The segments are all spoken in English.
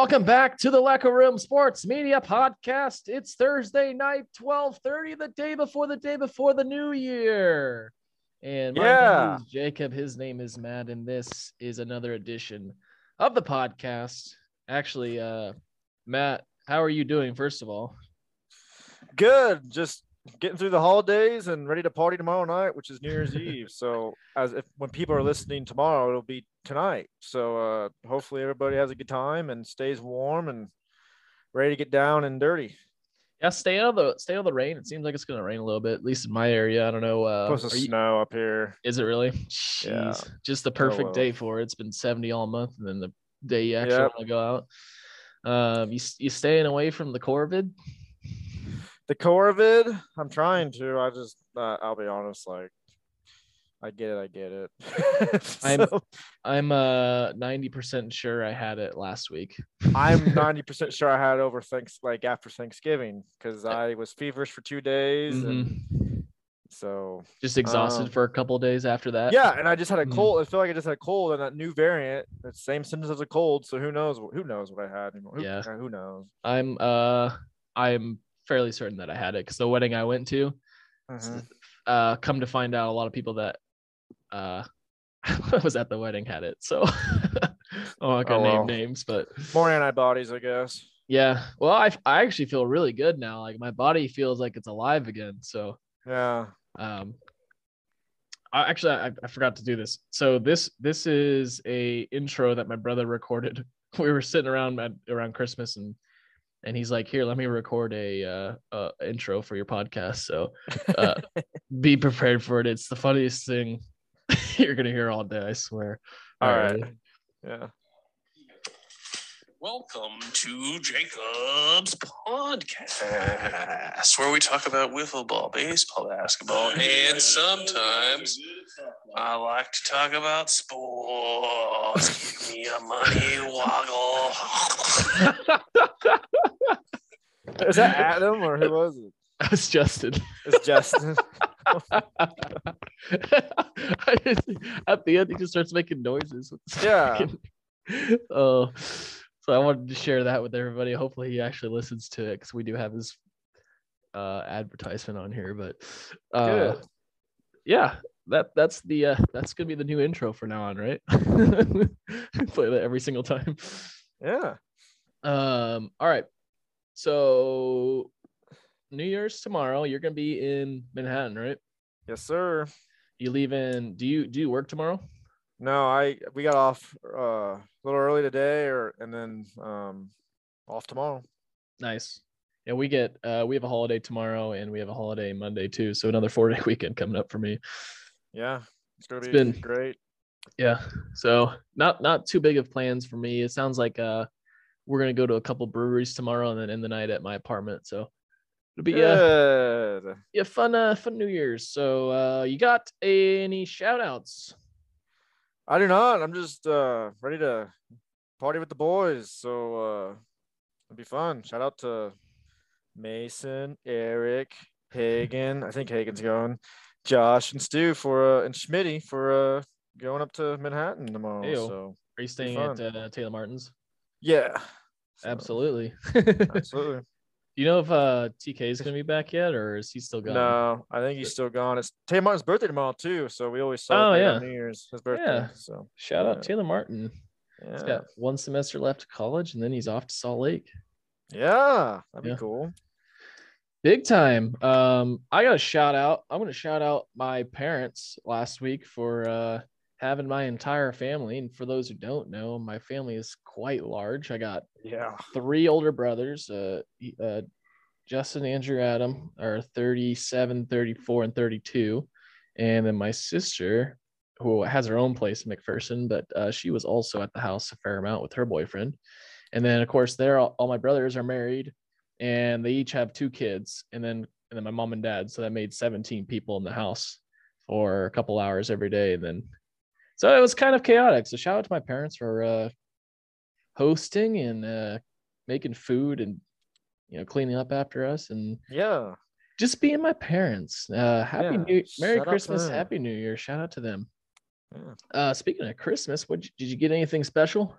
Welcome back to the Lecker Room Sports Media Podcast. It's Thursday night, 12:30, the day before the day before the new year. And my Yeah. name is Jacob, his name is Matt, and this is another edition of the podcast. Actually, uh, Matt, how are you doing, first of all? Good. Just getting through the holidays and ready to party tomorrow night, which is New Year's Eve. So as if when people are listening tomorrow, it'll be tonight. So uh hopefully everybody has a good time and stays warm and ready to get down and dirty. Yeah, stay out of the stay out of the rain. It seems like it's gonna rain a little bit, at least in my area. I don't know. Uh, Plus the are you- snow up here. Is it really? Yeah. Jeez. Just the perfect well. day for it. It's been 70 all month, and then the day you actually Yep. want to go out. Um, you you staying away from the Corvid? The Corvid, I'm trying to. I just uh, I'll be honest, like I get it, I get it. I'm- I'm uh 90% sure I had it last week. I'm 90% sure I had it over thanks like after Thanksgiving because I was feverish for two days and Mhm. so Just exhausted Um, for a couple of days after that. yeah, and I just had a Mm. cold. I feel like I just had a cold and that new variant, the same symptoms as a cold. So who knows? Who knows what I had? anymore? Who, Yeah. uh, who knows? I'm uh I'm fairly certain that I had it because the wedding I went to, Mhm. uh, come to find out, a lot of people that uh I was at the wedding had it. So oh, I'm Oh, name well. names, but More antibodies, I guess. Yeah. Well, I I actually feel really good now. Like my body feels like it's alive again. So, Yeah. um, I actually I, I forgot to do this. So this this is a intro that my brother recorded. We were sitting around at, around Christmas and and he's like, "Here, let me record a uh, uh intro for your podcast." So, uh, be prepared for it. It's the funniest thing you're gonna hear all day. I swear. All Alright. right. Yeah. Welcome to Jacob's podcast, where we talk about wiffle ball, baseball, basketball, and sometimes I like to talk about sports. Give me a money woggle. Is that Adam or who was it? That was Justin. It's Justin. I just- At the end, he just starts making noises. Yeah. Oh, so I wanted to share that with everybody. Hopefully, he actually listens to it because we do have his uh, advertisement on here. But uh, yeah, that that's the uh, that's gonna be the new intro for now on, right? Play that every single time. Yeah. Um, all right. So New Year's tomorrow. You're gonna be in Manhattan, right? Yes, sir. You leave in do you do you work tomorrow? No, I we got off uh, a little early today, or and then um off tomorrow. Nice. Yeah, we get uh we have a holiday tomorrow and we have a holiday Monday too. So another four day weekend coming up for me. Yeah, it's gonna It's be been- great. Yeah. So not not too big of plans for me. It sounds like uh we're gonna go to a couple breweries tomorrow and then end the night at my apartment. So it'll be uh Good. yeah, fun uh fun New Year's. So uh you got any shout outs? I do not. I'm just uh ready to party with the boys. So uh it'll be fun. Shout out to Mason, Eric, Hagen. I think Hagen's going. Josh and Stu for uh and Schmitty for uh going up to Manhattan tomorrow. Ew. So Are you staying at uh, Taylor Martin's? yeah. So, Absolutely. Do you know if uh TK is gonna be back yet or is he still gone? No, I think he's still gone. It's Taylor Martin's birthday tomorrow too, so we always Oh, celebrate yeah. New Year's his birthday. Yeah. So Shout out Taylor Martin. He's got one semester left of college and then he's off to Salt Lake. yeah, that'd Yeah. be cool. Big time. Um, I got a shout out. I'm gonna shout out my parents last week for uh having my entire family. And for those who don't know, my family is quite large. I got Yeah, three older brothers, uh, uh Justin, Andrew, Adam are 37, 34, and 32. And then my sister, who has her own place in McPherson, but uh, she was also at the house a fair amount with her boyfriend. and then of course they're all, all my brothers are married and they each have two kids and then and then my mom and dad so that made 17 people in the house for a couple hours every day and then so it was kind of chaotic so shout out to my parents for uh hosting and uh making food and you know cleaning up after us and Yeah. just being my parents uh happy Yeah, new merry shout christmas happy new year shout out to them Yeah. uh speaking of christmas what did you get anything special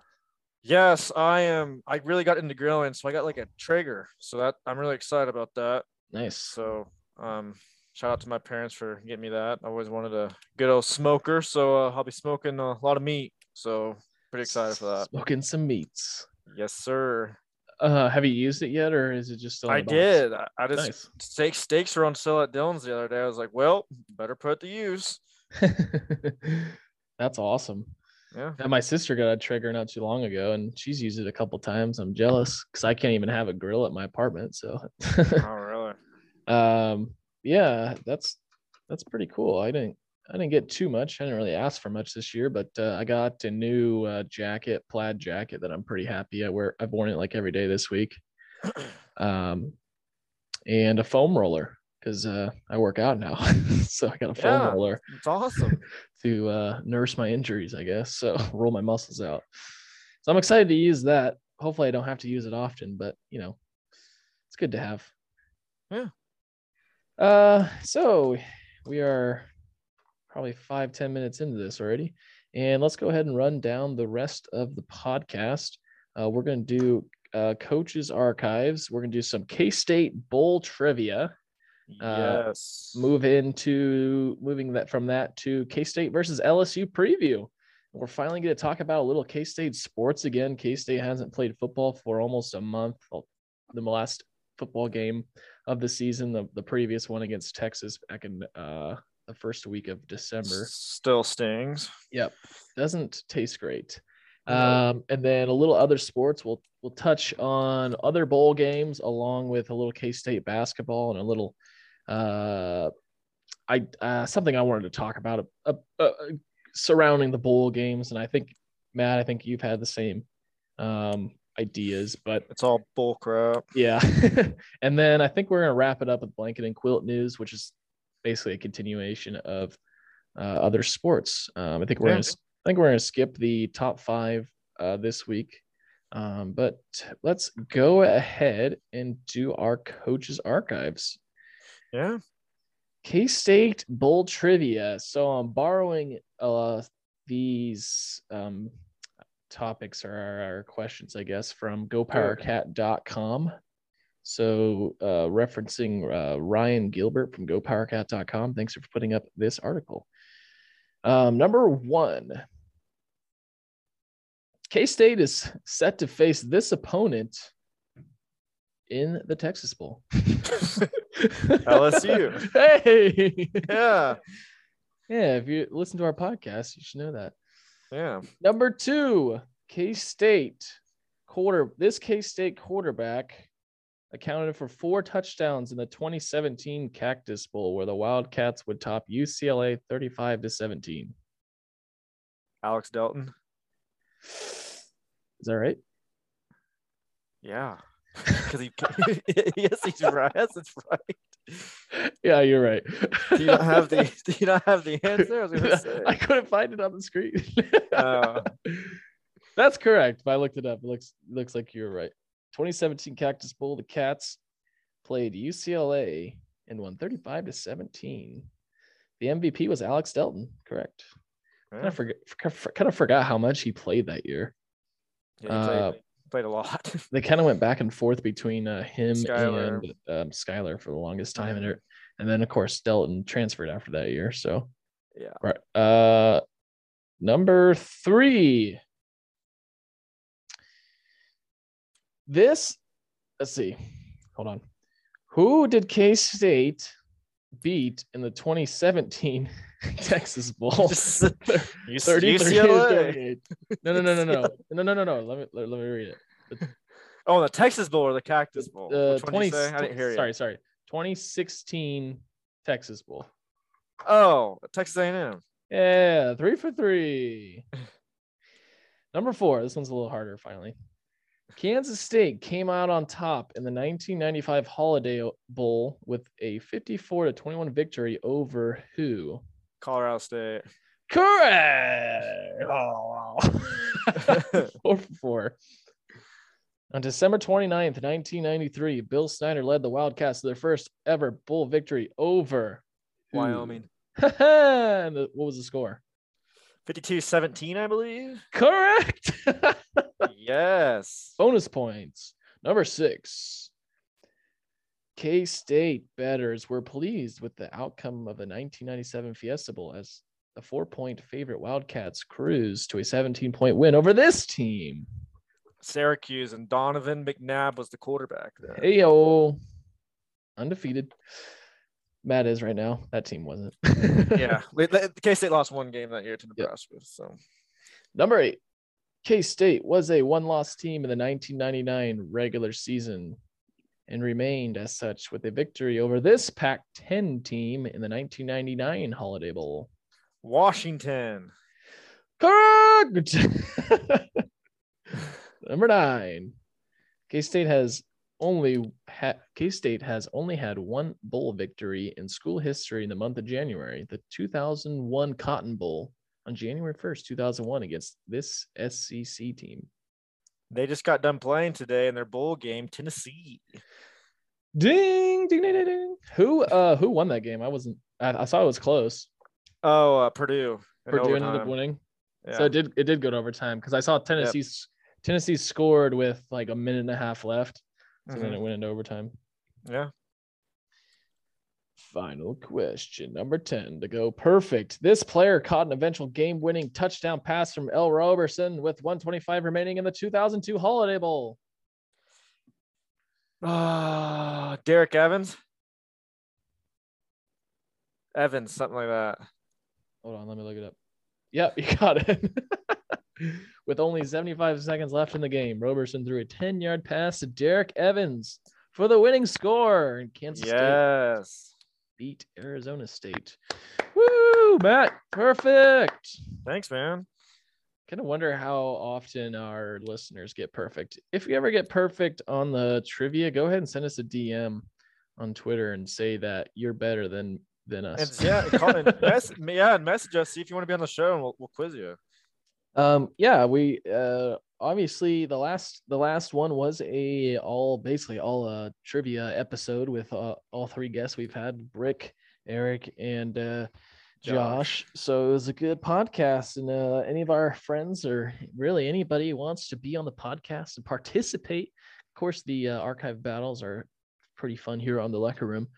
Yes, I am. I really got into grilling, so I got like a Traeger. So that I'm really excited about that. nice So um shout out to my parents for getting me that. I always wanted a good old smoker, so uh, I'll be smoking a lot of meat. So pretty excited for that. smoking some meats Yes, sir. uh have you used it yet or is it just still I box? did. I, I just nice steak steaks were on sale at Dillons the other day. I was like, well, better put it to use. that's awesome Yeah. And my sister got a trigger not too long ago and she's used it a couple times i'm jealous because i can't even have a grill at my apartment so Oh, really? um yeah that's that's pretty cool i didn't i didn't get too much i didn't really ask for much this year but uh, i got a new uh, jacket plaid jacket that i'm pretty happy i wear i've worn it like every day this week um and a foam roller because uh i work out now so i got a foam Yeah. roller It's awesome. to uh nurse my injuries i guess so roll my muscles out so i'm excited to use that hopefully i don't have to use it often but you know it's good to have Yeah. uh so we are probably five ten minutes into this already. And let's go ahead and run down the rest of the podcast. Uh, we're going to do uh, coaches archives. We're going to do some k-state bowl trivia. Uh, yes. move into moving that from that to k-state versus lsu preview. We're finally going to talk about a little k-state sports again. K-state hasn't played football for almost a month the last football game of the season the, the previous one against texas back in uh, the first week of december Still stings. Yep. Doesn't taste great. Um, and then a little other sports. We'll we'll touch on other bowl games along with a little K-State basketball and a little uh I uh something I wanted to talk about uh, uh, surrounding the bowl games. And I think Matt, I think you've had the same um ideas, but It's all bull crap. yeah. and then I think we're gonna wrap it up with blanket and quilt news, which is basically a continuation of uh, other sports. Um, I think we're Yeah. gonna I think we're gonna skip the top five uh, this week. Um, but let's go ahead and do our coaches archives. Yeah. K State Bowl trivia. So I'm borrowing uh, these um, topics or our questions, I guess, from gopowercat.com. So uh, referencing uh, Ryan Gilbert from gopowercat.com. Thanks for putting up this article. Um, number one K State is set to face this opponent in the Texas Bowl. LSU. Hey. Yeah. Yeah, if you listen to our podcast, you should know that. Yeah. Number two, K State quarter. This K State quarterback accounted for four touchdowns in the 2017 Cactus Bowl, where the Wildcats would top UCLA 35 to 17. Alex Delton. Is that right? Yeah. Because he, yes, he's right. Yes, it's right. Yeah, you're right. Do you not have the Do you not have the answer? I was gonna say. I couldn't find it on the screen. Uh, That's correct. If I looked it up, it looks looks like you're right. 2017 Cactus Bowl, the Cats played UCLA and won 35 to 17. The MVP was Alex Delton. Correct. Kind yeah. of forget, kind of forgot how much he played that year. Yeah, played, Uh, played a lot. They kind of went back and forth between uh, him Skylar. and um, Skylar for the longest time, and, and then of course Delton transferred after that year. So yeah. Right. Uh number three. This, let's see. Hold on. Who did K State beat in the 2017 Texas Bowl? Just- You 33 to UCLA. 38. No, no, no, no, no, no, no, no, no. Let me let, me read it. Oh, the Texas Bowl or the Cactus Bowl? Uh, Which one did 20, you say? I didn't hear you. sorry, sorry. 2016 Texas Bowl. Oh, Texas A&M. Yeah, three for three. Number four. This one's a little harder finally. Kansas State came out on top in the 1995 Holiday Bowl with a 54 to 21 victory over who? Colorado State. Correct. Oh, wow. four for four. On December 29th, 1993, Bill Snyder led the Wildcats to their first ever bowl victory over? Wyoming. and what was the score? 52-17, I believe. Correct. yes. Bonus points. Number six. K State betters were pleased with the outcome of the 1997 Fiesta Bowl as the four point favorite Wildcats cruised to a 17 point win over this team. Syracuse and Donovan McNabb was the quarterback there. Heyo. Undefeated. Matt is right now. That team wasn't. yeah. K State lost one game that year to Nebraska. So Number eight. K State was a one loss team in the 1999 regular season and remained as such with a victory over this Pac 10 team in the 1999 Holiday Bowl. Washington. Correct. Number nine. K State has only had K State has only had one bowl victory in school history in the month of January, the 2001 Cotton Bowl on January 1st, 2001, against this SEC team. They just got done playing today in their bowl game, Tennessee. Ding, ding, ding, ding, ding. Who uh who won that game? I wasn't. I, I saw it was close. Oh, uh, Purdue. Purdue ended up winning, Yeah. so it did. It did go to overtime because I saw Tennessee's Tennessee scored with like a minute and a half left, so then Mhm. it went into overtime. Yeah. Final question, number 10 to go perfect. This player caught an eventual game winning touchdown pass from Ell Roberson with 125 remaining in the 2002 Holiday Bowl. Uh, Derrick Evans. Evans, something like that. Hold on, let me look it up. Yep, you got it. with only 75 seconds left in the game, Roberson threw a 10 yard pass to Derrick Evans for the winning score. And Kansas State beat Arizona State. Woo, Matt, perfect. Thanks, man. kind of wonder how often our listeners get perfect. If you ever get perfect on the trivia, go ahead and send us a DM on Twitter and say that you're better than than And us. yeah, call, and mess, yeah, and message us. See if you want to be on the show, and we'll, we'll quiz you. Um, yeah, we uh obviously the last the last one was a all basically all uh trivia episode with uh, all three guests we've had Brick, Eric, and uh Josh. So it was a good podcast. And uh, any of our friends or really anybody who wants to be on the podcast and participate, of course, the uh, archive battles are pretty fun here on the Lecker Room.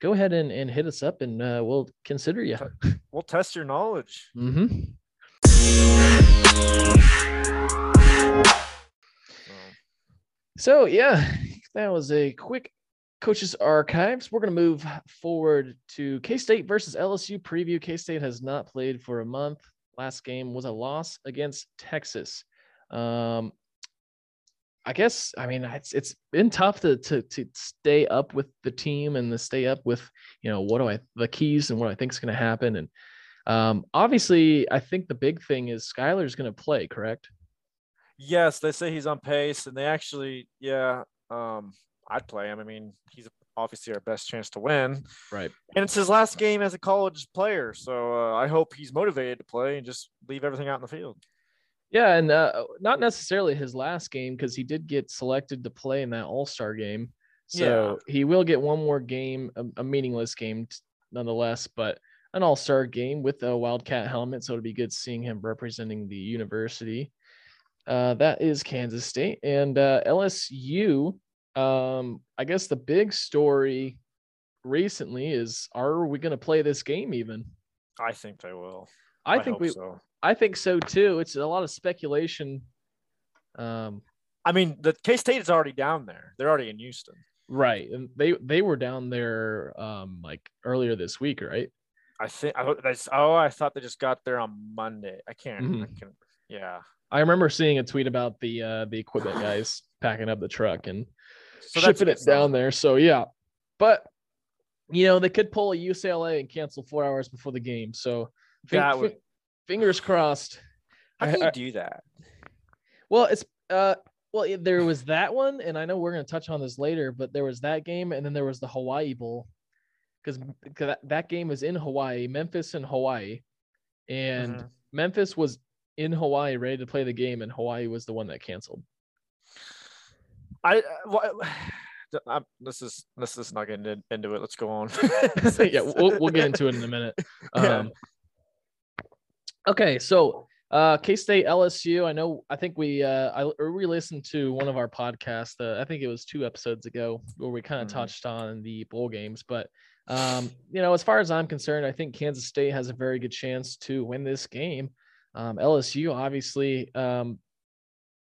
Go ahead and, and hit us up and uh, we'll consider you. We'll test your knowledge. Mm-hmm. So, yeah, that was a quick coaches archives. We're gonna move forward to K State versus LSU preview. K State has not played for a month. Last game was a loss against Texas. Um, I guess I mean it's it's been tough to to to stay up with the team and to stay up with you know what do I the keys and what I think is going to happen and um, obviously I think the big thing is Skylar's going to play, correct? yes, they say he's on pace, and they actually, yeah, um, I'd play him. I mean, he's obviously our best chance to win, Right. and it's his last game as a college player. So uh, I hope he's motivated to play and just leave everything out in the field. Yeah, and uh, not necessarily his last game because he did get selected to play in that All Star game. So he will get one more game, a, a meaningless game t- nonetheless, but an All Star game with a Wildcat helmet. So it'll be good seeing him representing the university. Uh, that is Kansas State and uh, LSU. Um, I guess the big story recently is: Are we going to play this game even? I think they will. I, think we. So. I think so too. It's a lot of speculation. Um, I mean, the K State is already down there. They're already in Houston. right, and they they were down there um like earlier this week, right? I think. I, oh, I thought they just got there on Monday. I can't. I Mhm. can. Yeah. I remember seeing a tweet about the uh the equipment guys packing up the truck and So shipping it stuff. down there. So yeah, but you know they could pull a UCLA and cancel four hours before the game. So That would- fingers crossed. How I- can I- you do that? Well, it's uh Well, there was that one, and I know we're going to touch on this later, but there was that game, and then there was the Hawaii Bowl, because that, that game was in Hawaii, Memphis and Hawaii, and Mhm. Memphis was in Hawaii ready to play the game, and Hawaii was the one that canceled. I, uh, wha- I'm, this is this is not getting into it. Let's go on. yeah, we'll, we'll get into it in a minute. Um, okay, so uh, K State LSU. I know. I think we uh, I we listened to one of our podcasts. Uh, I think it was two episodes ago where we kind of Mhm. touched on the bowl games. But um, you know, as far as I'm concerned, I think Kansas State has a very good chance to win this game. Um, LSU obviously um,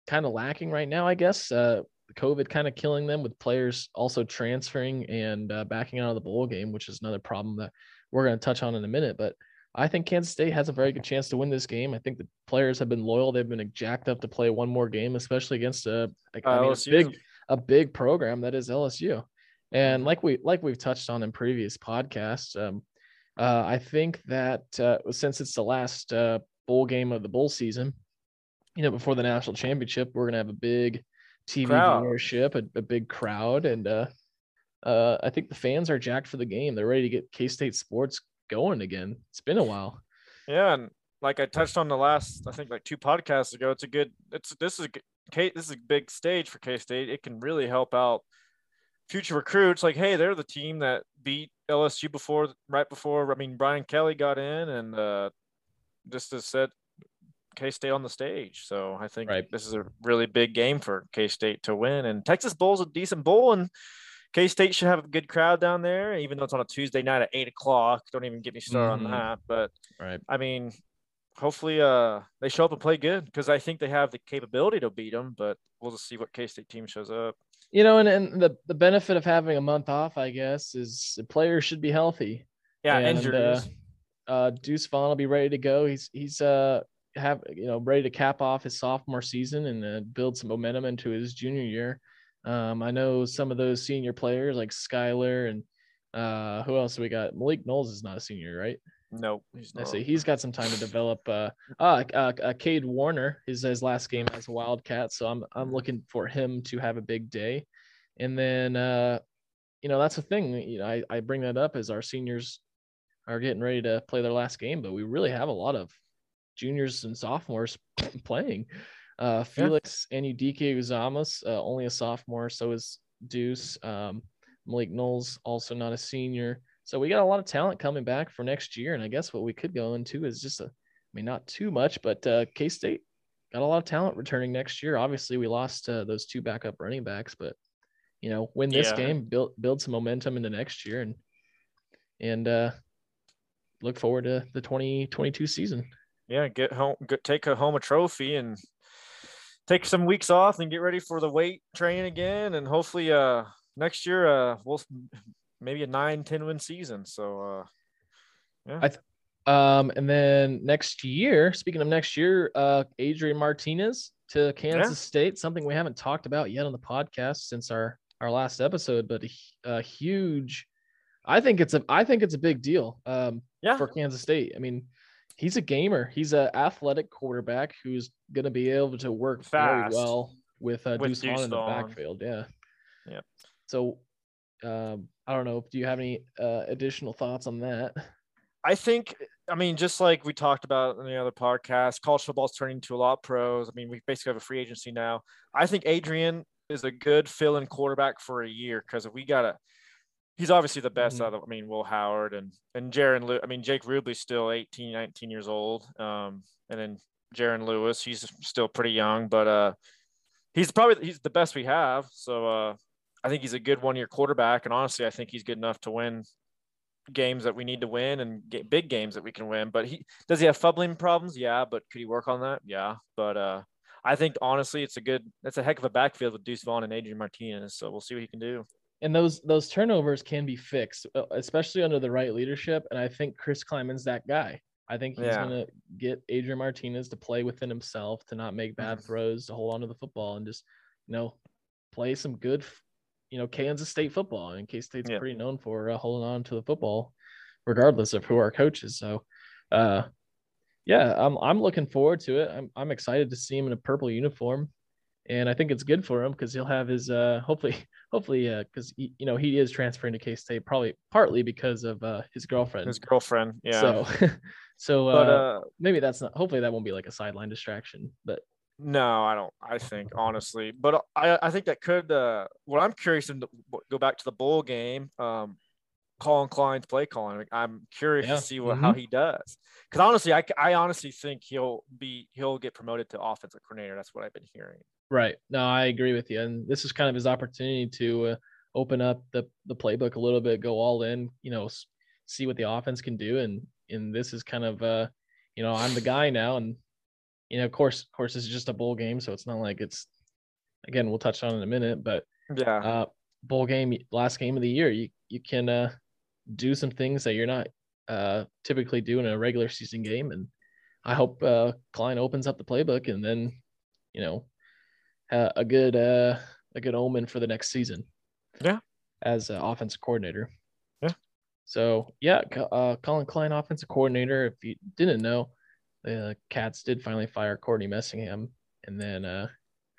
kind of lacking right now, I guess. Uh, COVID kind of killing them with players also transferring and uh, backing out of the bowl game, which is another problem that we're going to touch on in a minute. But I think Kansas State has a very good chance to win this game. I think the players have been loyal. They've been jacked up to play one more game, especially against a, I Uh, mean, a big a big program that is LSU. And Mhm. like we like we've touched on in previous podcasts, um, uh, I think that uh, since it's the last uh, bowl game of the bowl season, you know, before the national championship, we're gonna have a big TV Crowd. viewership, a, a big crowd, and uh, uh, I think the fans are jacked for the game. They're ready to get K State sports going again. It's been a while. Yeah, and like I touched on the last, I think like two podcasts ago, it's a good. It's this is K. This is a big stage for K State. It can really help out future recruits. Like, hey, they're the team that beat LSU before, right before. I mean, Brian Kelly got in and uh, just to set K State on the stage. So I think Right. this is a really big game for K State to win. And Texas Bowl's a decent bowl, and K State should have a good crowd down there, even though it's on a Tuesday night at eight o'clock. Don't even get me started Mhm. on that. But Right. I mean, hopefully uh they show up and play good because I think they have the capability to beat them, but we'll just see what K State team shows up. You know, and, and the, the benefit of having a month off, I guess, is the players should be healthy. Yeah, And, injuries. uh, Deuce Vaughn will be ready to go. He's he's uh have you know ready to cap off his sophomore season and uh, build some momentum into his junior year. Um, I know some of those senior players like Skylar and uh, who else we got? Malik Knowles is not a senior, right? No, he's see he's got some time to develop. Uh, uh, uh, uh Cade Warner is his last game as a Wildcat, so I'm I'm looking for him to have a big day. And then, uh, you know, that's the thing. You know, I I bring that up as our seniors are getting ready to play their last game, but we really have a lot of juniors and sophomores playing. Uh, Felix Anudike-Uzomah's, uh, only a sophomore, so is Deuce. Um, Malik Knowles, also not a senior. So we got a lot of talent coming back for next year. And I guess what we could go into is just a, I mean, not too much, but uh, K State got a lot of talent returning next year. Obviously, we lost uh, those two backup running backs, but you know, win this Yeah. game, build build some momentum into next year, and and uh, look forward to the 2022 season. yeah, get home, get, take a home a trophy and take some weeks off and get ready for the weight train again, and hopefully, uh, next year, uh, we'll maybe a nine, 10 win season. So, uh, yeah. Um, and then next year, speaking of next year, uh, Adrian Martinez to Kansas State, something we haven't talked about yet on the podcast since our our last episode, but a, a huge. I think it's a I think it's a big deal. Um, yeah, for Kansas State. I mean, he's a gamer. He's an athletic quarterback who's going to be able to work very well with uh, With Deuce Vaughn in the backfield. Yeah. Yep. So, um, I don't know. Do you have any uh, additional thoughts on that? I think, I mean, just like we talked about in the other podcast, college football is turning to a lot of pros. I mean, we basically have a free agency now. I think Adrian is a good fill in quarterback for a year because we got to, he's obviously the best Mhm. out of, I mean, Will Howard and, and Jaron, I mean, Jake Rubley's still 18, 19 years old. Um, and then Jaron Lewis, he's still pretty young, but uh, he's probably, he's the best we have. So uh, I think he's a good one year quarterback. And honestly, I think he's good enough to win games that we need to win and get big games that we can win. But he does he have fumbling problems? Yeah, but could he work on that? Yeah. But uh I think honestly it's a good that's a heck of a backfield with Deuce Vaughn and Adrian Martinez. So we'll see what he can do. And those those turnovers can be fixed, uh, especially under the right leadership. And I think Chris Klieman's that guy. I think he's Yeah. going to get Adrian Martinez to play within himself, to not make bad Mhm. throws, to hold on to the football, and just you know play some good, you know, Kansas State football. And K State's Yeah. pretty known for uh, holding on to the football, regardless of who our coach is. So, uh, yeah, I'm I'm looking forward to it. I'm I'm excited to see him in a purple uniform. and I think it's good for him because he'll have his uh hopefully hopefully uh because you know he is transferring to K State probably partly because of uh his girlfriend. His girlfriend. Yeah. So so uh, but uh, maybe that's not hopefully that won't be like a sideline distraction. But no, I don't. I think honestly, but I I think that could. Uh, what I'm curious to go back to the bowl game. Um, Collin Klein's play calling. I'm curious Yeah. to see what Mm-hmm. how he does. Because honestly, I, I honestly think he'll be he'll get promoted to offensive coordinator. That's what I've been hearing. Right. No, I agree with you. And this is kind of his opportunity to uh, open up the the playbook a little bit, go all in, you know, s- see what the offense can do. And and this is kind of uh, you know, I'm the guy now, and you know, of course, of course, this is just a bowl game, so it's not like it's. Again, we'll touch on it in a minute, but Yeah. uh, bowl game, last game of the year, you you can uh, do some things that you're not uh, typically do in a regular season game, and I hope uh, Klein opens up the playbook, and then you know, uh, a good uh, a good omen for the next season. Yeah. as uh, offensive coordinator. Yeah. So yeah, uh, Collin Klein, offensive coordinator. If you didn't know, the Cats did finally fire Courtney Messingham, and then uh,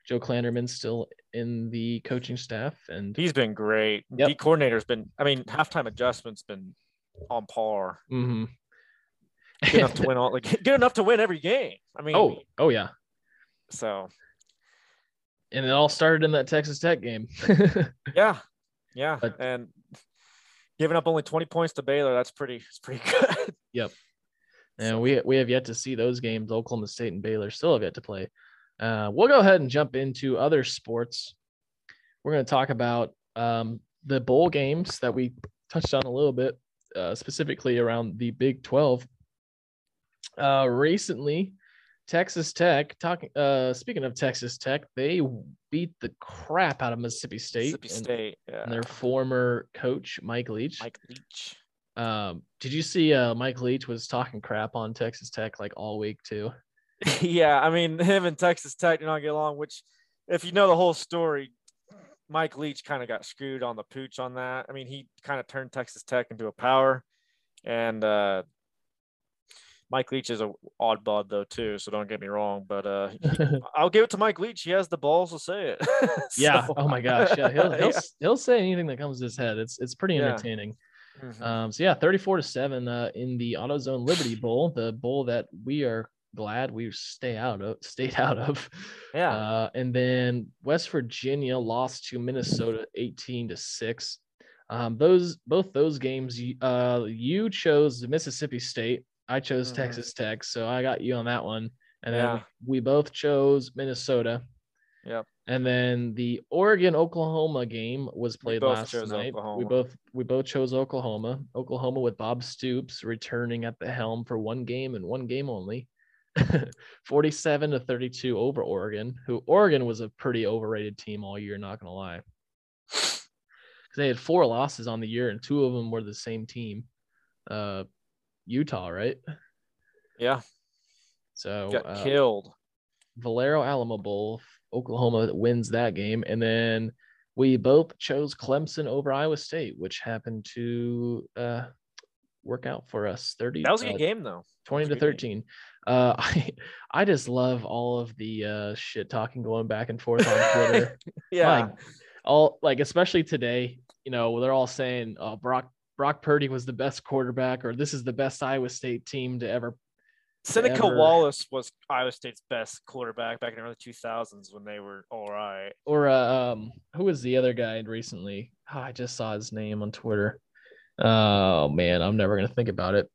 Joe Klanderman's still in the coaching staff, and He's been great. Yep. The coordinator's been. I mean, halftime adjustments been on par. Mm-hmm. Good enough to win all. Like good enough to win every game. I mean. oh, oh yeah, So and it all started in that Texas Tech game. yeah, yeah, But- and giving up only 20 points to Baylor. That's pretty. It's pretty good. And we we have yet to see those games. Oklahoma State and Baylor still have yet to play. Uh, we'll go ahead and jump into other sports. We're going to talk about um, the bowl games that we touched on a little bit, uh, specifically around the Big Twelve. Uh, recently, Texas Tech. Talking. Uh, speaking of Texas Tech, they beat the crap out of Mississippi State. Mississippi and- State. Yeah. and their former coach Mike Leach. Mike Leach. Um, did you see uh, Mike Leach was talking crap on Texas Tech like all week too? yeah, I mean, him and Texas Tech do not get along. Which, if you know the whole story, Mike Leach kind of got screwed on the pooch on that. I mean, he kind of turned Texas Tech into a power, and uh, Mike Leach is a oddball though too. So don't get me wrong, but uh, I'll give it to Mike Leach. He has the balls to say it. yeah. Oh my gosh. Yeah. He'll he'll, Yeah. he'll say anything that comes to his head. It's it's pretty Yeah. Mhm. Um, so yeah, 34 to 7 uh, in the AutoZone Liberty Bowl, the bowl that we are glad we stay out of stayed out of. yeah. Uh, and then West Virginia lost to Minnesota 18 to 6. Um, those both those games, you- uh, you chose Mississippi State. I chose Mhm. Texas Tech, so I got you on that one. And then Yeah. we both chose Minnesota. Yep. And then the Oregon Oklahoma game was played last night. We both we both chose Oklahoma. Oklahoma with Bob Stoops returning at the helm for one game and one game only. 47 to 32 over Oregon, who Oregon was a pretty overrated team all year, not gonna lie. They had four losses on the year, and two of them were the same team. Uh Utah, right? yeah. So Got uh, killed. Valero Alamo Bowl, Oklahoma wins that game, and then we both chose Clemson over Iowa State, which happened to uh, work out for us. Thirty. That was a uh, good game though. 20 to a good game. 13. Uh, I I just love all of the uh, shit talking going back and forth on Twitter. Yeah. Like, all like especially today, you know, they're all saying, "Oh, Brock Brock Purdy was the best quarterback," or "This is the best Iowa State team to ever." Seneca ever- Wallace was Iowa State's best quarterback back in the early 2000s when they were all right. Or uh, um, who was the other guy recently? Oh, I just saw his name on Twitter. Oh man, I'm never gonna think about it.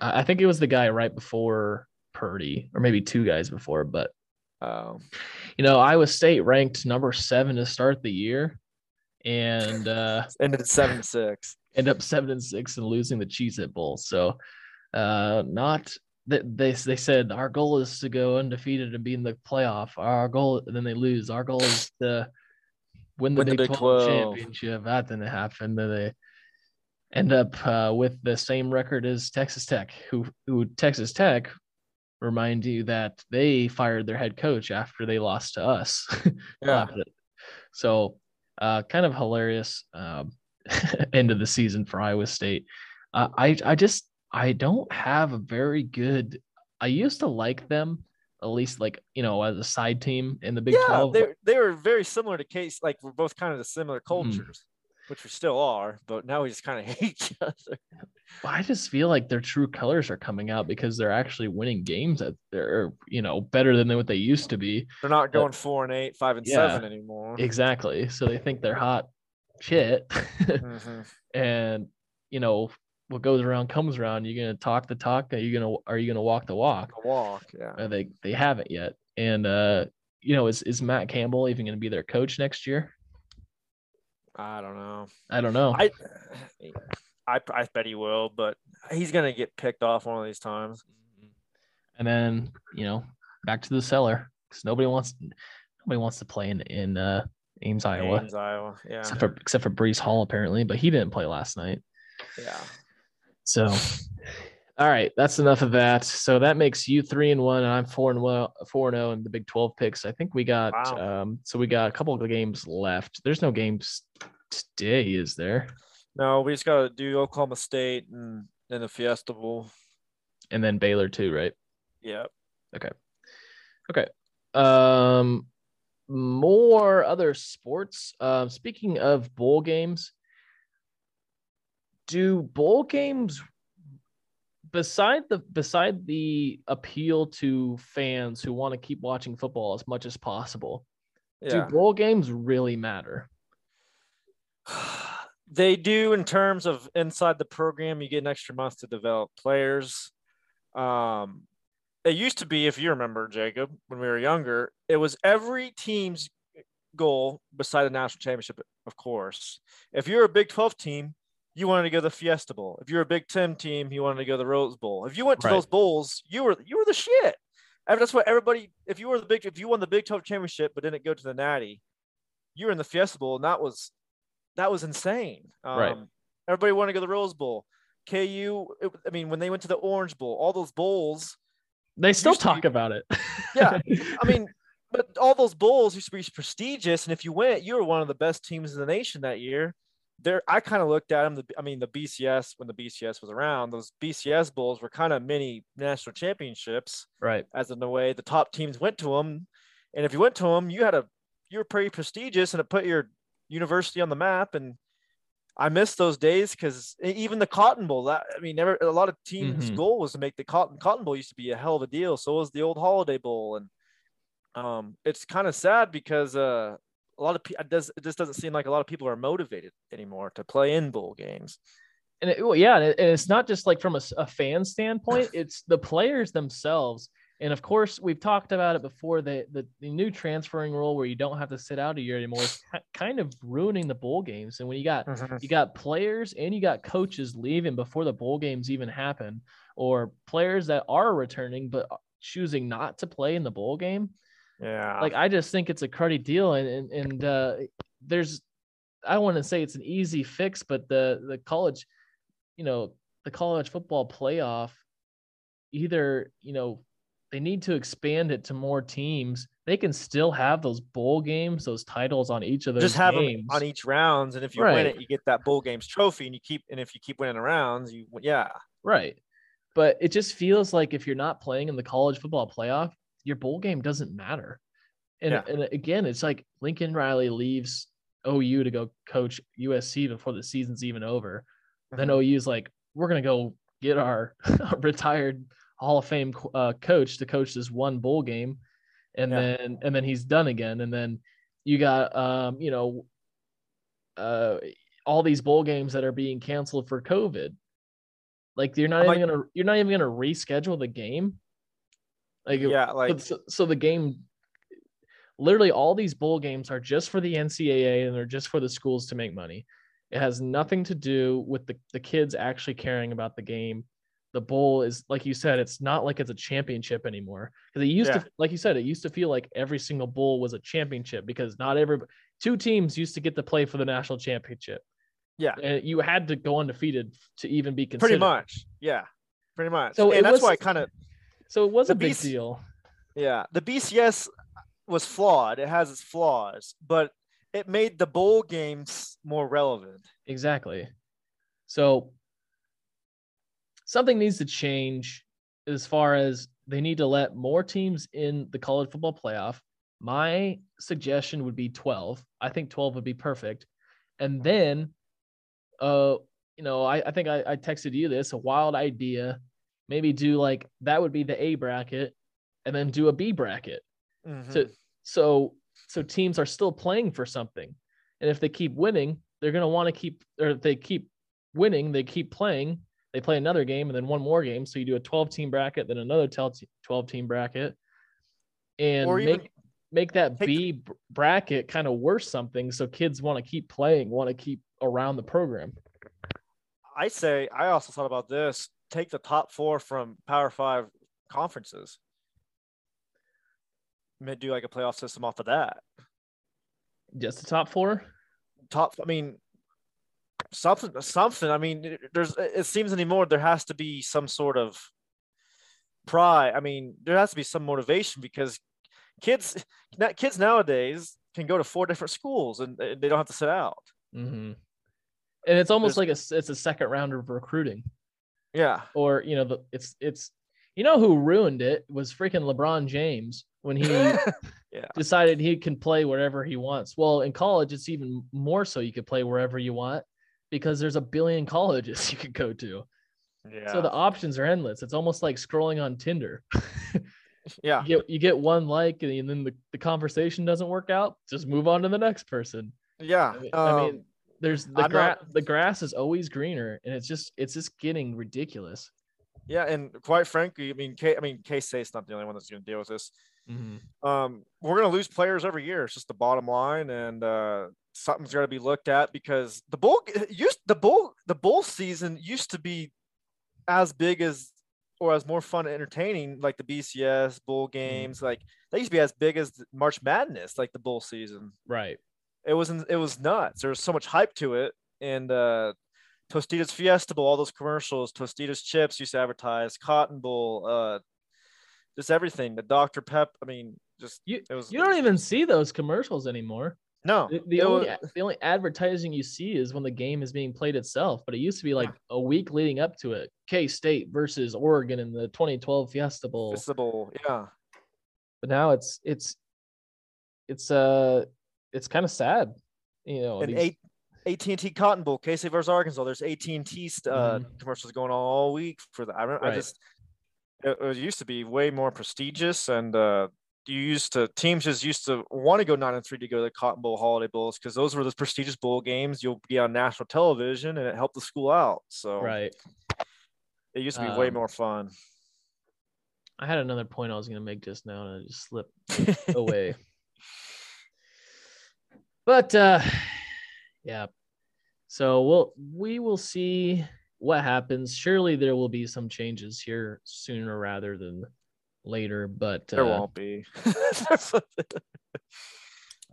I, I think it was the guy right before Purdy, or maybe two guys before, but Um, you know, Iowa State ranked number seven to start the year and uh ended 7 6. end up seven and six and losing the Cheez It Bowl. So uh not that they they said our goal is to go undefeated and be in the playoff. Our goal and then they lose. Our goal is to win the, Win the Big, Big 12, 12. championship. That didn't happen. Then they end up uh, with the same record as Texas Tech, who who Texas Tech remind you that they fired their head coach after they lost to us. Yeah. Laugh at it. So, uh, kind of hilarious um, end of the season for Iowa State. Uh, I I just I don't have a very good. I used to like them at least like you know as a side team in the Big yeah, Twelve. they they were very similar to Case. Like we're both kind of the similar Mm-hmm. cultures, which we still are. But now we just kind of hate each other. But I just feel like their true colors are coming out because they're actually winning games that they're you know better than what they used to be. They're not going four and eight, five and Yeah. seven anymore. Exactly. So they think they're hot shit. Mhm. and you know what goes around comes around. You're gonna talk the talk. Are you gonna are you gonna walk the walk? A walk, yeah. Uh, they they haven't yet. And uh, you know, is is Matt Campbell even gonna be their coach next year? I don't know. I don't know. I, I I bet he will, but he's gonna get picked off one of these times. and then you know back to the cellar because nobody wants nobody wants to play in in uh, Ames, Iowa, Ames, Iowa. Yeah, except for except for Breece Hall apparently, but he didn't play last night. yeah. So, all right, that's enough of that. So that makes you three and one, and I'm four and well, four and zero in the Big Twelve picks. I think we got Wow. um, so we got a couple of games left. There's no games today, is there? No, we just gotta do Oklahoma State and then the Fiesta Bowl. And then Baylor too, right? Yeah. Okay. Okay. Um, more other sports. Um, speaking of bowl games, do bowl games beside the beside the appeal to fans who want to keep watching football as much as possible? Yeah. Do bowl games really matter? they do in terms of inside the program you get an extra month to develop players um it used to be if you remember jacob when we were younger it was every team's goal beside the national championship of course if you're a big 12 team you wanted to go to the fiesta bowl if you're a big 10 team you wanted to go to the rose bowl if you went to Right. those bowls you were you were the shit I mean, that's what everybody if you were the big if you won the big 12 championship but didn't go to the natty you were in the fiesta bowl and that was that was insane. Um, Right. Everybody wanted to go to the Rose Bowl. KU, it, I mean, when they went to the Orange Bowl, all those bowls. They still to be- talk about it. Yeah, I mean, but all those bowls used to be prestigious, and if you went, you were one of the best teams in the nation that year. There, I kind of looked at them. The, I mean, the BCS when the BCS was around, those BCS bowls were kind of mini national championships. right. As in the way the top teams went to them, and if you went to them, you had a you were pretty prestigious, and it put your university on the map. And I miss those days because even the Cotton Bowl. That I mean, never a lot of teams' Mhm. goal was to make the Cotton Cotton Bowl used to be a hell of a deal. So was the old Holiday Bowl, and um, it's kind of sad because uh, a lot of people it does it just doesn't seem like a lot of people are motivated anymore to play in bowl games. and it, well, yeah, and, it, and it's not just like from a fan standpoint; it's the players themselves. And of course, we've talked about it before. The, the the new transferring rule where you don't have to sit out a year anymore is kind of ruining the bowl games. And when you got mm-hmm. you got players and you got coaches leaving before the bowl games even happen, or players that are returning but choosing not to play in the bowl game, Yeah, like I just think it's a cruddy deal, and and, and uh, there's I want to say it's an easy fix, but the the college, you know, the college football playoff, either you know they need to expand it to more teams. They can still have those bowl games, those titles on each of those just have games. them on each rounds, and if you win it, you get that bowl games trophy, and you keep and if you keep winning the rounds, you yeah. Right. But it just feels like if you're not playing in the college football playoff, your bowl game doesn't matter. And, Yeah. and again, it's like Lincoln Riley leaves OU to go coach USC before the season's even over. Then Mhm. OU's like, we're going to go get our retired Hall of Fame uh, coach to coach this one bowl game. And Yeah. then, and then he's done again. And then you got, um, you know, uh, all these bowl games that are being canceled for COVID. Like you're not I'm even gonna you're not even gonna reschedule the game. Like yeah, so- like so, so the game literally all these bowl games are just for the NCAA and they're just for the schools to make money. It has nothing to do with the, the kids actually caring about the game. The bowl is like you said, it's not like it's a championship anymore. Because it used Yeah. to, like you said, it used to feel like every single bowl was a championship because not every two teams used to get to play for the national championship. Yeah. and you had to go undefeated to even be considered. pretty much, yeah, pretty much. So and that's was- why I kind of So it was The a big BC deal. yeah. The BCS was flawed. It has its flaws, but it made the bowl games more relevant. Exactly. So something needs to change as far as they need to let more teams in the college football playoff. My suggestion would be 12. I think 12 would be perfect. And then, uh, you know, I, I think I, I texted you this a wild idea. Maybe do like that would be the A bracket, and then do a B bracket. Mhm. So so so teams are still playing for something, and if they keep winning, they're gonna want to keep or if they keep winning, they keep playing. They play another game and then one more game. So you do a 12 team bracket, then another 12 team bracket, and Or make make that B br- bracket kind of worth something, so kids want to keep playing, want to keep around the program. I say I also thought about this. Take the top four from Power Five conferences. Maybe do like a playoff system off of that. Just the top four. Top. I mean, something. Something. I mean, there's. It seems anymore there has to be some sort of pride. I mean, there has to be some motivation because kids, kids nowadays can go to four different schools and they don't have to sit out. hmm And it's almost There's- like a it's a second round of recruiting. Yeah. or you know the it's it's you know who ruined it was freaking LeBron James when he Yeah. decided he can play wherever he wants. Well, in college it's even more so you could play wherever you want because there's a billion colleges you could go to. Yeah. So the options are endless. It's almost like scrolling on Tinder. yeah. You get you get one like and then the, the conversation doesn't work out, just move on to the next person. Yeah. I mean, I um, mean there's the grass the grass is always greener and it's just it's just getting ridiculous. Yeah, and quite frankly, I mean, K, I mean, K State's not the only one that's going to deal with this. Um, we're going to lose players every year. It's just the bottom line, and uh, something's got to be looked at because the bull used the bull the bull season used to be as big as or as more fun and entertaining like the BCS bowl games. Like they used to be as big as March Madness, like the bowl season. Right. It was it was nuts. There was so much hype to it, and uh, Tostitos Fiesta Bowl, all those commercials, Tostitos chips used to advertise, Cotton Bowl, uh, just everything. The Dr Pep. I mean, just You it was. you don't even see those commercials anymore. no. The, the only was- the only advertising you see is when the game is being played itself. But it used to be like a week leading up to it. K State versus Oregon in the 2012 Fiesta Bowl. Fiesta Bowl, yeah, But now it's it's it's uh it's kind of sad. You know, and these- AT&T Cotton Bowl, Casey versus Arkansas. There's AT&T uh, commercials going on all week for that. I, remember, I just it, it used to be way more prestigious, and uh, you used to teams just used to want to go nine and three to go to the Cotton Bowl Holiday Bowls because those were those prestigious bowl games. You'll be on national television, and it helped the school out. So right. it used to be way Um, more fun. I had another point I was gonna make just now and it just slipped away. But uh yeah. So we'll we will see what happens. Surely there will be some changes here sooner rather than later. But there uh, won't be.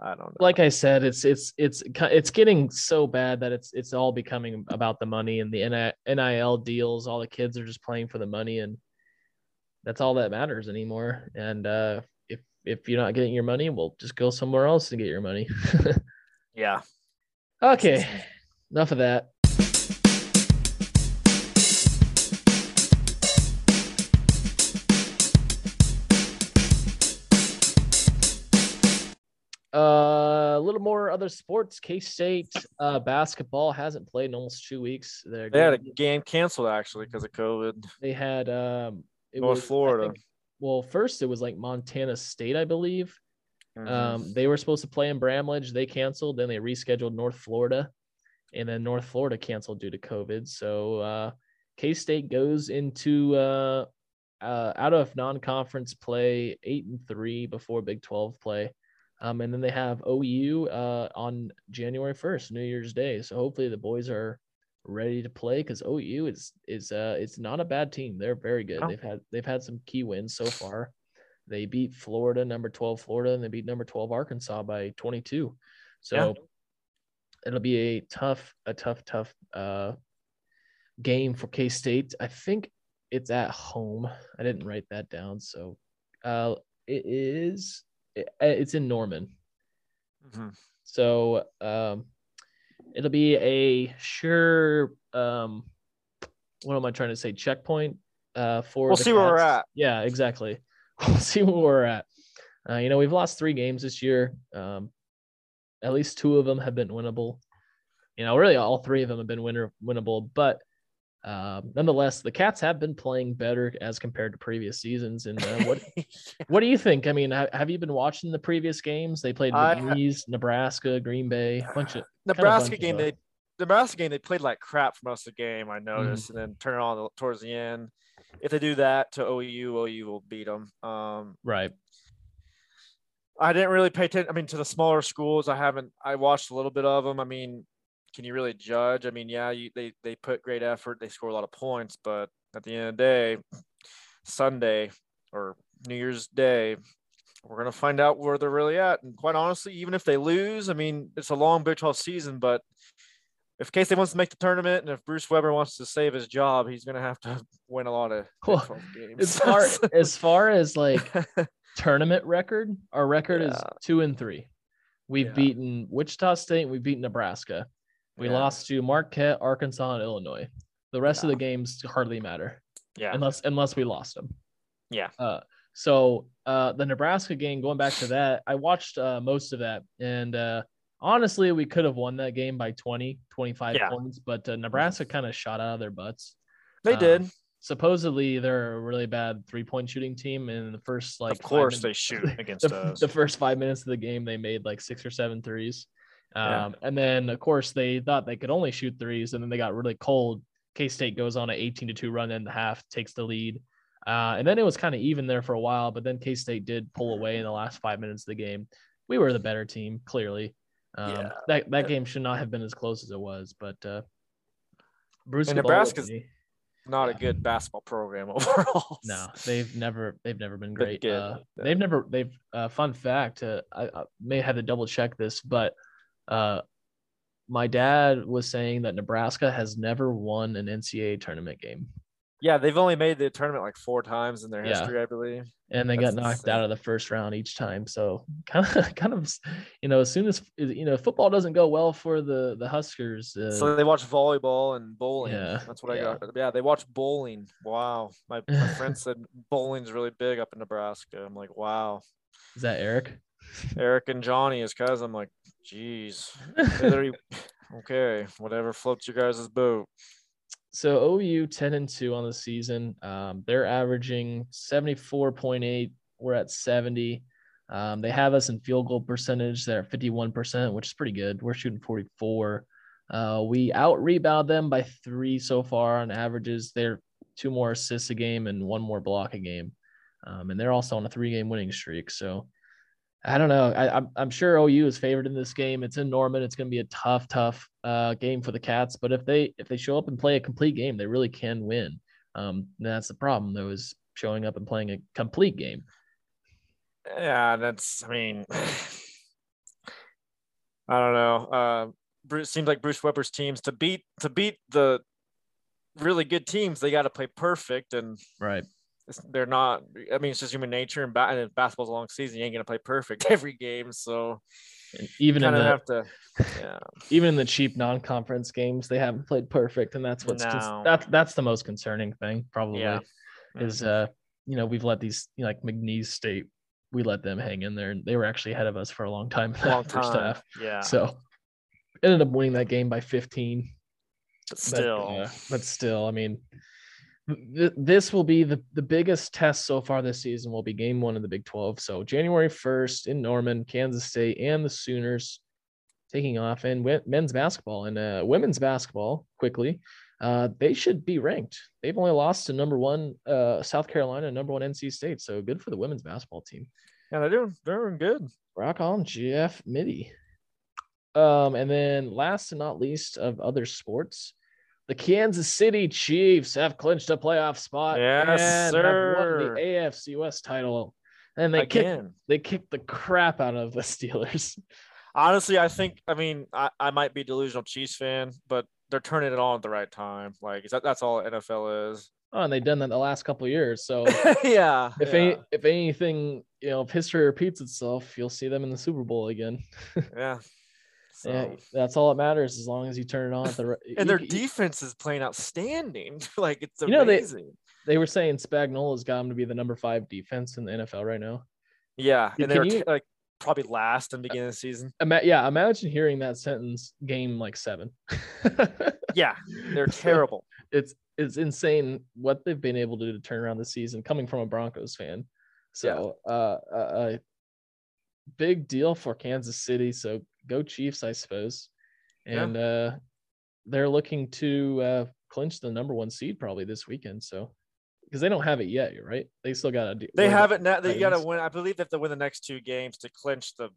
I don't know. like I said, it's it's it's it's getting so bad that it's it's all becoming about the money and the NIL deals. All the kids are just playing for the money, and that's all that matters anymore. And uh, if you're not getting your money, well, just go somewhere else to get your money. yeah. okay, enough of that. Uh, a little more other sports. K State uh, basketball hasn't played in almost two weeks. They're They had a game canceled actually because of COVID. they had um it North was, Florida. Well, first it was like Montana State, I believe. Mhm. Um, they were supposed to play in Bramlage. They canceled. Then they rescheduled North Florida, and then North Florida canceled due to COVID. So uh, K State goes into uh, uh, out of non-conference play, eight and three before Big Twelve play, um, and then they have OU uh, on January first, New Year's Day. So hopefully the boys are ready to play because OU is is uh, it's not a bad team. They're very good. No. They've had they've had some key wins so far. They beat Florida, number 12 Florida, and they beat number 12 Arkansas by 22. So Yeah. it'll be a tough, a tough, tough uh, game for K State. I think it's at home. I didn't write that down. So uh, it is, it, it's in Norman. Mhm. So um, it'll be a sure, um, what am I trying to say? Checkpoint uh, for We'll see where we're at. Yeah, exactly. We'll see where we're at. Uh, you know, we've lost three games this year. Um, at least two of them have been winnable. You know, really all three of them have been winner winnable, but um, nonetheless, the Cats have been playing better as compared to previous seasons. And uh, what what do you think? I mean, ha- have you been watching the previous games? They played ha- Nebraska, Green Bay, a bunch of Nebraska bunch game, of, they Nebraska game, they played like crap for most of the game. Mm-hmm. I noticed, and then turn it on towards the end. If they do that to OU, OU will beat them. Um, right. I didn't really pay attention. I mean, to the smaller schools, I haven't. I watched a little bit of them. I mean, can you really judge? I mean, yeah, you, they they put great effort. They score a lot of points, but at the end of the day, Sunday or New Year's Day, we're gonna find out where they're really at. And quite honestly, even if they lose, I mean, it's a long Big 12 season, but if Casey wants to make the tournament and if Bruce Weber wants to save his job, he's gonna have to win a lot of Big Well, 12 games. As far as far as like tournament record, our record is two and three. We've Yeah. beaten Wichita State, we've beaten Nebraska. We Yeah. lost to Marquette, Arkansas, and Illinois. The rest of the games hardly matter yeah, unless unless we lost them. Yeah. Uh, so uh, the Nebraska game, going back to that, I watched uh, most of that, and uh, honestly, we could have won that game by 20, 25 Yeah. points, but uh, Nebraska kind of shot out of their butts. they uh, did. Supposedly, they're a really bad three point shooting team. And in the first like of course, they shoot against the, us. the first five minutes of the game, they made like six or seven threes. Um, Yeah. And then, of course, they thought they could only shoot threes, and then they got really cold. K State goes on an 18 to 2 run in the half, takes the lead. Uh, and then it was kind of even there for a while, but then K State did pull away in the last five minutes of the game. We were the better team, clearly. Um, Yeah. That that game should not have been as close as it was, but uh, Bruce And could all with Nebraska's-. Not a good basketball program overall. No, they've never they've never been Been great. Uh, they've never they've uh, fun fact. Uh, I, I may have to double check this, but uh, my dad was saying that Nebraska has never won an NCAA tournament game, Yeah, they've only made the tournament like four times in their Yeah. history, I believe. and they That's got knocked insane. out of the first round each time. So kind of kind of you know as soon as you know football doesn't go well for the the Huskers. Uh, So they watch volleyball and bowling. Yeah, That's what yeah. I got. Yeah, they watch bowling. Wow. My, my friend said bowling's really big up in Nebraska. I'm like, wow. is that Eric? Eric and Johnny, his cousin. I'm like, geez. Okay, whatever floats your guys' boat. So OU 10 and 2 on the season. Um, they're averaging 74.8. We're at 70. Um, they have us in field goal percentage. They're at 51%, which is pretty good. We're shooting 44. Uh, we out rebound them by three so far on averages. They're two more assists a game and one more block a game. Um, and they're also on a three game winning streak. So I don't know. I, I'm, I'm sure OU is favored in this game. It's in Norman. It's going to be a tough, tough uh, game for the Cats. But if they if they show up and play a complete game, they really can win. Um, and that's the problem, though, is showing up and playing a complete game. Yeah, that's. I mean, I don't know. Uh, Bruce seems like Bruce Weber's teams to beat to beat the really good teams, they got to play perfect, and Right. It's, they're not. I mean, it's just human nature, and, ba- and if basketball's a long season. You ain't gonna play perfect every game, so And even in the have to. Yeah, even in the cheap non-conference games, they haven't played perfect, and that's what's No. that's that's the most concerning thing, probably. yeah. Is uh, you know, we've let these you know, like McNeese State, we let them hang in there, and they were actually ahead of us for a long time. long that first half. Yeah, So ended up winning that game by 15. but But, still. uh, but still, I mean, th- this will be the, the biggest test so far this season. Will be game one of the Big 12. So January 1st in Norman, Kansas State, and the Sooners taking off, and men's basketball and uh, women's basketball quickly. Uh, they should be ranked. They've only lost to number one uh, South Carolina, number one NC State. So good for the women's basketball team. yeah, they're doing they're doing good. Rock on, Jeff Mittie. Um, and then last and not least of other sports, the Kansas City Chiefs have clinched a playoff spot Yes, sir. won the AFC West title. And they kicked Again, they kicked the crap out of the Steelers. honestly, I think I mean I, I might be a delusional Chiefs fan, but they're turning it on at the right time. Like is that that's all NFL is. Oh, and they've done that the last couple of years. So yeah. if yeah, any if anything, you know, if history repeats itself, you'll see them in the Super Bowl again. yeah. So, Yeah, that's all that matters as long as you turn it on at the right. and their defense is playing outstanding. like it's You know, they- amazing. They were saying Spagnuolo's got him to be the number five defense in the NFL right now. yeah, and they can were you- t- like probably last in the beginning of the season. Ima- yeah, imagine hearing that sentence game like seven. Yeah, they're terrible. It's it's insane what they've been able to do to turn around the season coming from a Broncos fan. So uh, uh, uh big deal for Kansas City. So go Chiefs, I suppose. Yeah. And uh they're looking to uh clinch the number one seed probably this weekend. So because they don't have it yet, right? They still got to. They have it now. They got to win. I believe they have to win the next two games to clinch the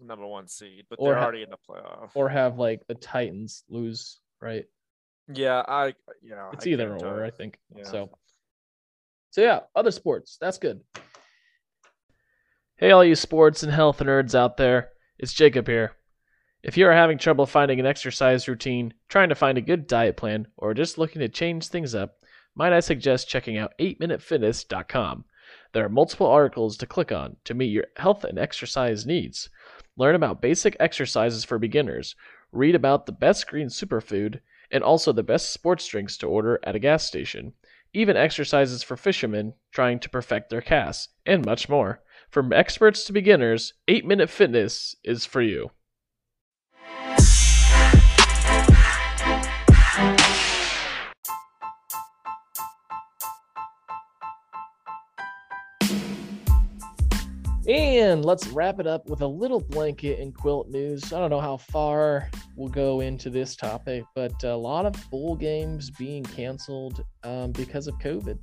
number one seed, but Or they're ha- already in the playoff. or have like the Titans lose, right? Yeah, I yeah. It's I either or. I think. Yeah. So, so yeah, other sports. That's good. Hey, all you sports and health nerds out there, it's Jacob here. If you are having trouble finding an exercise routine, trying to find a good diet plan, or just looking to change things up, might I suggest checking out 8minutefitness.com. There are multiple articles to click on to meet your health and exercise needs. Learn about basic exercises for beginners, read about the best green superfood, and also the best sports drinks to order at a gas station, even exercises for fishermen trying to perfect their casts, and much more. From experts to beginners, 8 Minute Fitness is for you. And let's wrap it up with a little blanket and quilt news. I don't know how far we'll go into this topic, but a lot of bowl games being canceled um, because of COVID.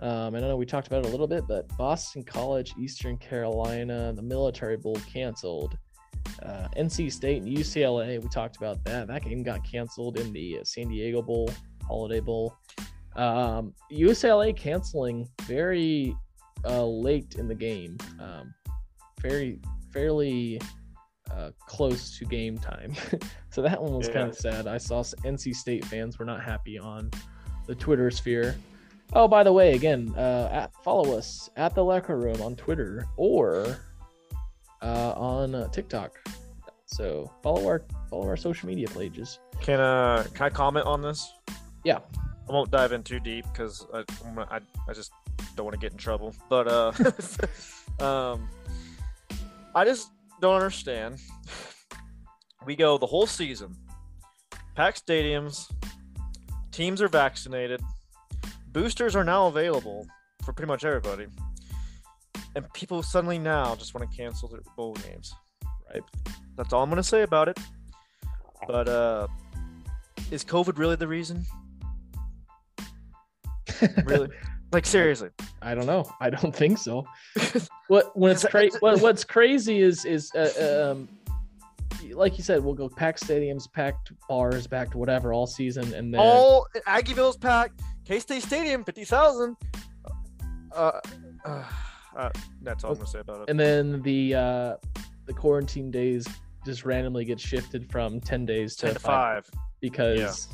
Um, and I know we talked about it a little bit, but Boston College, Eastern Carolina, the Military Bowl canceled. Uh, NC State and UCLA, we talked about that. That game got canceled in the uh, San Diego Bowl, Holiday Bowl. Um, UCLA canceling very uh, late in the game, um, very fairly uh, close to game time. so that one was Yeah. kind of sad. I saw NC State fans were not happy on the Twitter sphere. Oh, by the way, again, uh, at, follow us at the Lecker Room on Twitter or uh, on uh, TikTok. So follow our follow our social media pages. Can uh can I comment on this? Yeah. I won't dive in too deep because I, I I just don't want to get in trouble. But uh, um, I just don't understand. We go the whole season, packed stadiums, teams are vaccinated, boosters are now available for pretty much everybody, and people suddenly now just want to cancel their bowl games. Right. That's all I'm gonna say about it. But uh, is COVID really the reason? Really? Like seriously? I don't know. I don't think so. What when it's crazy? What, what's crazy is is uh, um, like you said, we'll go packed stadiums, packed bars, packed whatever all season, and then All Aggieville's packed. K State Stadium, fifty thousand. Uh, uh, uh, that's all I'm gonna say about it. and then the uh, the quarantine days just randomly get shifted from ten days to, Ten to five. because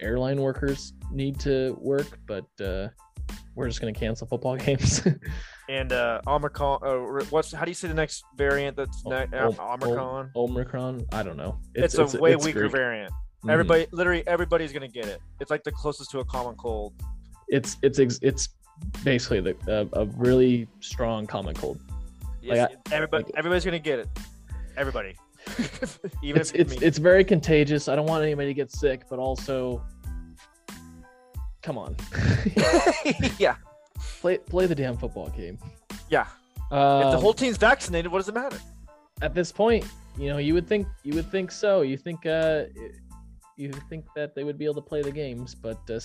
airline workers need to work, but uh, we're just gonna cancel football games. And uh, Omicron. Uh, what's how do you say the next variant? That's ne- o- uh, Omicron. Omicron, I don't know. it's, a way it's weaker Greek. variant. Mhm. Everybody, literally, everybody's gonna get it. It's like the closest to a common cold. it's it's ex- it's basically the a, a really strong common cold. Like, Yes, I- everybody, like- everybody's gonna get it. Everybody. Even It's it's it's very contagious. I don't want anybody to get sick, but also, come on, yeah, play play the damn football game. yeah. Um, if the whole team's vaccinated, what does it matter? at this point, you know, you would think you would think so. You think uh, you think that they would be able to play the games, but uh,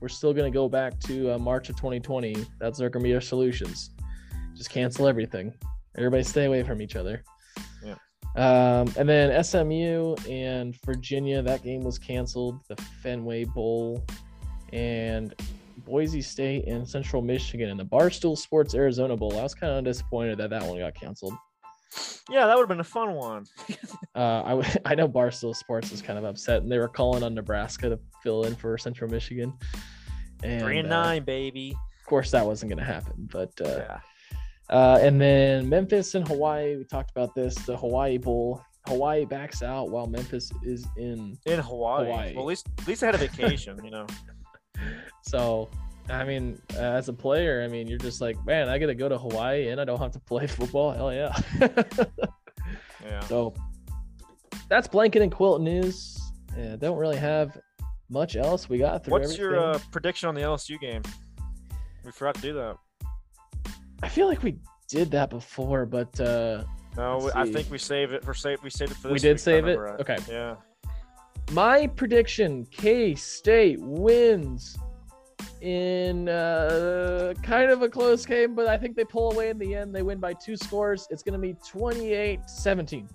we're still gonna go back to uh, March of 2020. That's our gonna be our solutions. Just cancel everything. Everybody stay away from each other. Um, and then SMU and Virginia, that game was canceled. The Fenway Bowl and Boise State and Central Michigan and the Barstool Sports Arizona Bowl. I was kind of disappointed that that one got canceled. Yeah, that would have been a fun one. Uh, I, w- I know Barstool Sports is kind of upset, and they were calling on Nebraska to fill in for Central Michigan. And, Three and uh, nine, baby. of course, that wasn't going to happen. But uh, Yeah. Uh, and then Memphis and Hawaii, we talked about this. The Hawaii Bowl Hawaii backs out while Memphis is in. In Hawaii. Hawaii. Well, at least at least I had a vacation, you know. So, I mean, as a player, I mean, you're just like, man, I get to go to Hawaii and I don't have to play football. Hell yeah. Yeah. so, that's blanket and quilt news. Yeah, don't really have much else. We got through. What's your uh, prediction on the LSU game? We forgot to do that. I feel like we did that before, but uh No, I think we save it for save. We saved it for this. We did week, save it? right. Okay. Yeah. my prediction: K State wins in uh, kind of a close game, but I think they pull away in the end. They win by two scores. It's going to be 28-17.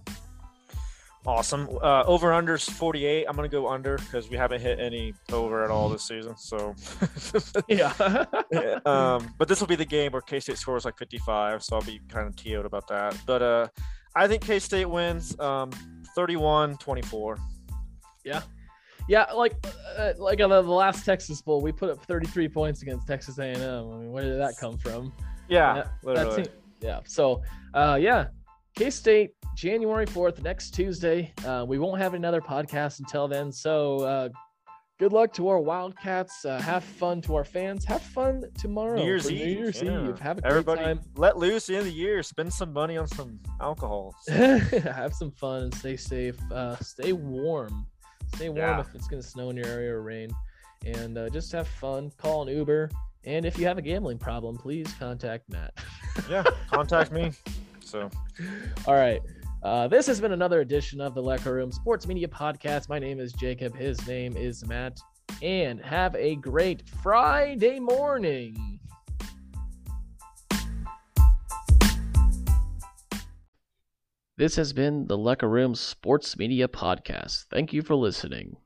Awesome. Uh, over unders 48. I'm gonna go under because we haven't hit any over at all this season. So, Yeah. Yeah, um, but this will be the game where K State scores like 55. So I'll be kind of TO'd about that. But uh, I think K State wins um, 31 24. yeah, Yeah, like uh, like on the last Texas Bowl, we put up 33 points against Texas A&M. I mean, where did that come from? Yeah, That- literally. That's it. Yeah. So, uh, yeah, K State, January 4th, next Tuesday. Uh, we won't have another podcast until then. So, uh, good luck to our Wildcats. Uh, have fun to our fans. Have fun tomorrow. New Year's Eve. New Year's yeah. Eve. Have a great time. let loose at the end of the year. Spend some money on some alcohol. have some fun and stay safe. Uh, stay warm. Stay warm Yeah. if it's going to snow in your area or rain. And uh, just have fun. Call an Uber. And if you have a gambling problem, please contact Matt. yeah, contact me. So All right. Uh, this has been another edition of the Lecker Room Sports Media Podcast. My name is Jacob. His name is Matt. And have a great Friday morning. This has been the Lecker Room Sports Media Podcast. Thank you for listening.